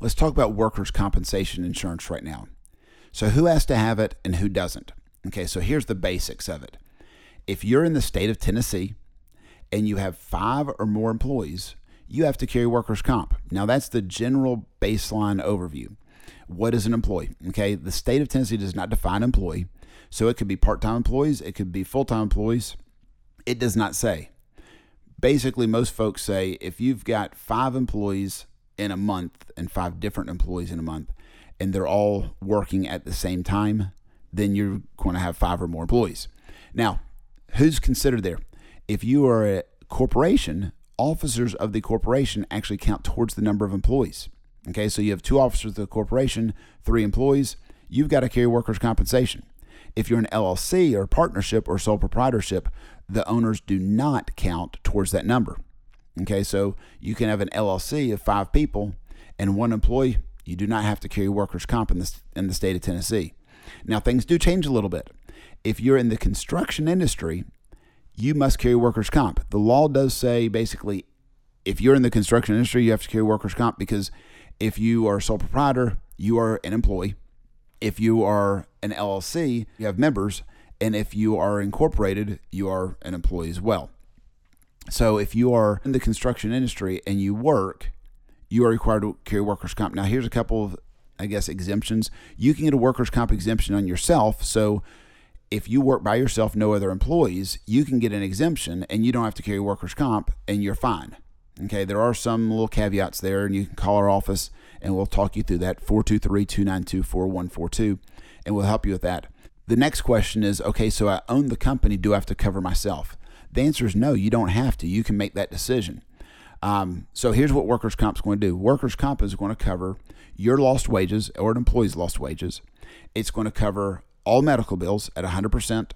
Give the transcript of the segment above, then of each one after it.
let's talk about workers' compensation insurance right now. So, who has to have it and who doesn't? Okay, so here's the basics of it. If you're in the state of Tennessee and you have five or more employees, you have to carry workers' comp. Now, that's the general baseline overview. What is an employee? Okay, the state of Tennessee does not define employee. So it could be part time employees, it could be full time employees. It does not say. Basically, most folks say if you've got five employees in a month and five different employees in a month, and they're all working at the same time, then you're going to have five or more employees. Now, who's considered there? If you are a corporation, officers of the corporation actually count towards the number of employees. Okay, so you have two officers of the corporation, three employees, you've got to carry workers' compensation. If you're an LLC or partnership or sole proprietorship, the owners do not count towards that number. Okay, so you can have an LLC of five people and one employee. You do not have to carry workers' comp in the, in the state of Tennessee. Now, things do change a little bit. If you're in the construction industry, you must carry workers' comp. The law does say basically if you're in the construction industry, you have to carry workers' comp because if you are a sole proprietor, you are an employee. If you are an LLC, you have members. And if you are incorporated, you are an employee as well. So if you are in the construction industry and you work, you are required to carry workers' comp. Now, here's a couple of, I guess, exemptions. You can get a workers' comp exemption on yourself. So if you work by yourself, no other employees, you can get an exemption and you don't have to carry workers' comp and you're fine. Okay, there are some little caveats there, and you can call our office and we'll talk you through that 423 292 4142 and we'll help you with that. The next question is okay, so I own the company. Do I have to cover myself? The answer is no, you don't have to. You can make that decision. Um, so here's what workers' comp is going to do workers' comp is going to cover your lost wages or an employee's lost wages. It's going to cover all medical bills at 100%,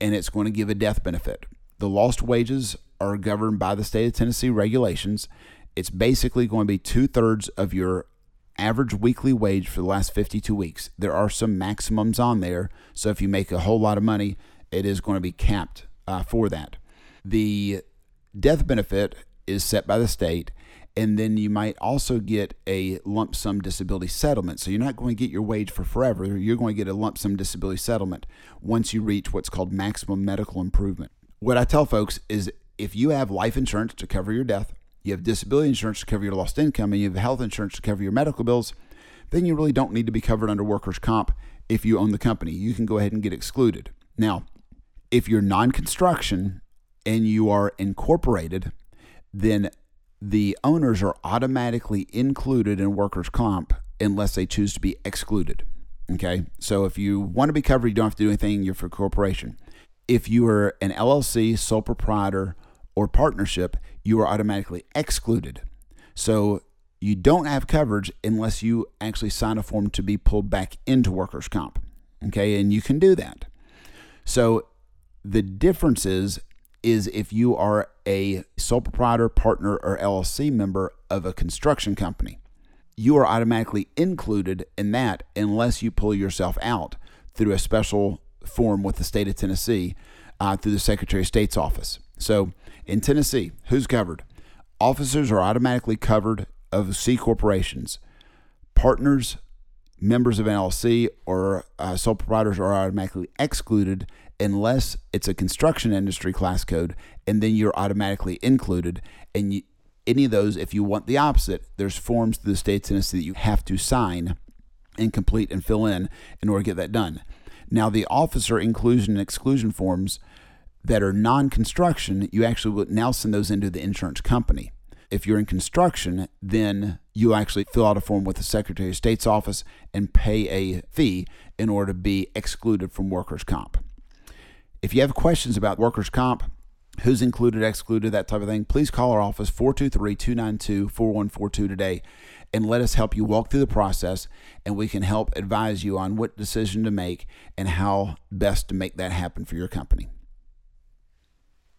and it's going to give a death benefit. The lost wages are governed by the state of Tennessee regulations. It's basically going to be two thirds of your average weekly wage for the last 52 weeks. There are some maximums on there. So if you make a whole lot of money, it is going to be capped uh, for that. The death benefit is set by the state. And then you might also get a lump sum disability settlement. So you're not going to get your wage for forever. You're going to get a lump sum disability settlement once you reach what's called maximum medical improvement. What I tell folks is if you have life insurance to cover your death, you have disability insurance to cover your lost income, and you have health insurance to cover your medical bills, then you really don't need to be covered under workers' comp if you own the company. You can go ahead and get excluded. Now, if you're non construction and you are incorporated, then the owners are automatically included in workers' comp unless they choose to be excluded. Okay, so if you want to be covered, you don't have to do anything. You're for corporation. If you are an LLC, sole proprietor, or partnership, you are automatically excluded. So you don't have coverage unless you actually sign a form to be pulled back into workers' comp. Okay, and you can do that. So the difference is, is if you are a sole proprietor, partner, or LLC member of a construction company, you are automatically included in that unless you pull yourself out through a special form with the state of Tennessee uh, through the Secretary of State's office. So in Tennessee, who's covered? Officers are automatically covered of C corporations. Partners, members of an LLC, or uh, sole proprietors are automatically excluded unless it's a construction industry class code, and then you're automatically included. And you, any of those, if you want the opposite, there's forms to the state of Tennessee that you have to sign and complete and fill in in order to get that done. Now, the officer inclusion and exclusion forms that are non construction, you actually will now send those into the insurance company. If you're in construction, then you actually fill out a form with the Secretary of State's office and pay a fee in order to be excluded from workers' comp. If you have questions about workers' comp, who's included, excluded, that type of thing, please call our office 423 292 4142 today and let us help you walk through the process and we can help advise you on what decision to make and how best to make that happen for your company.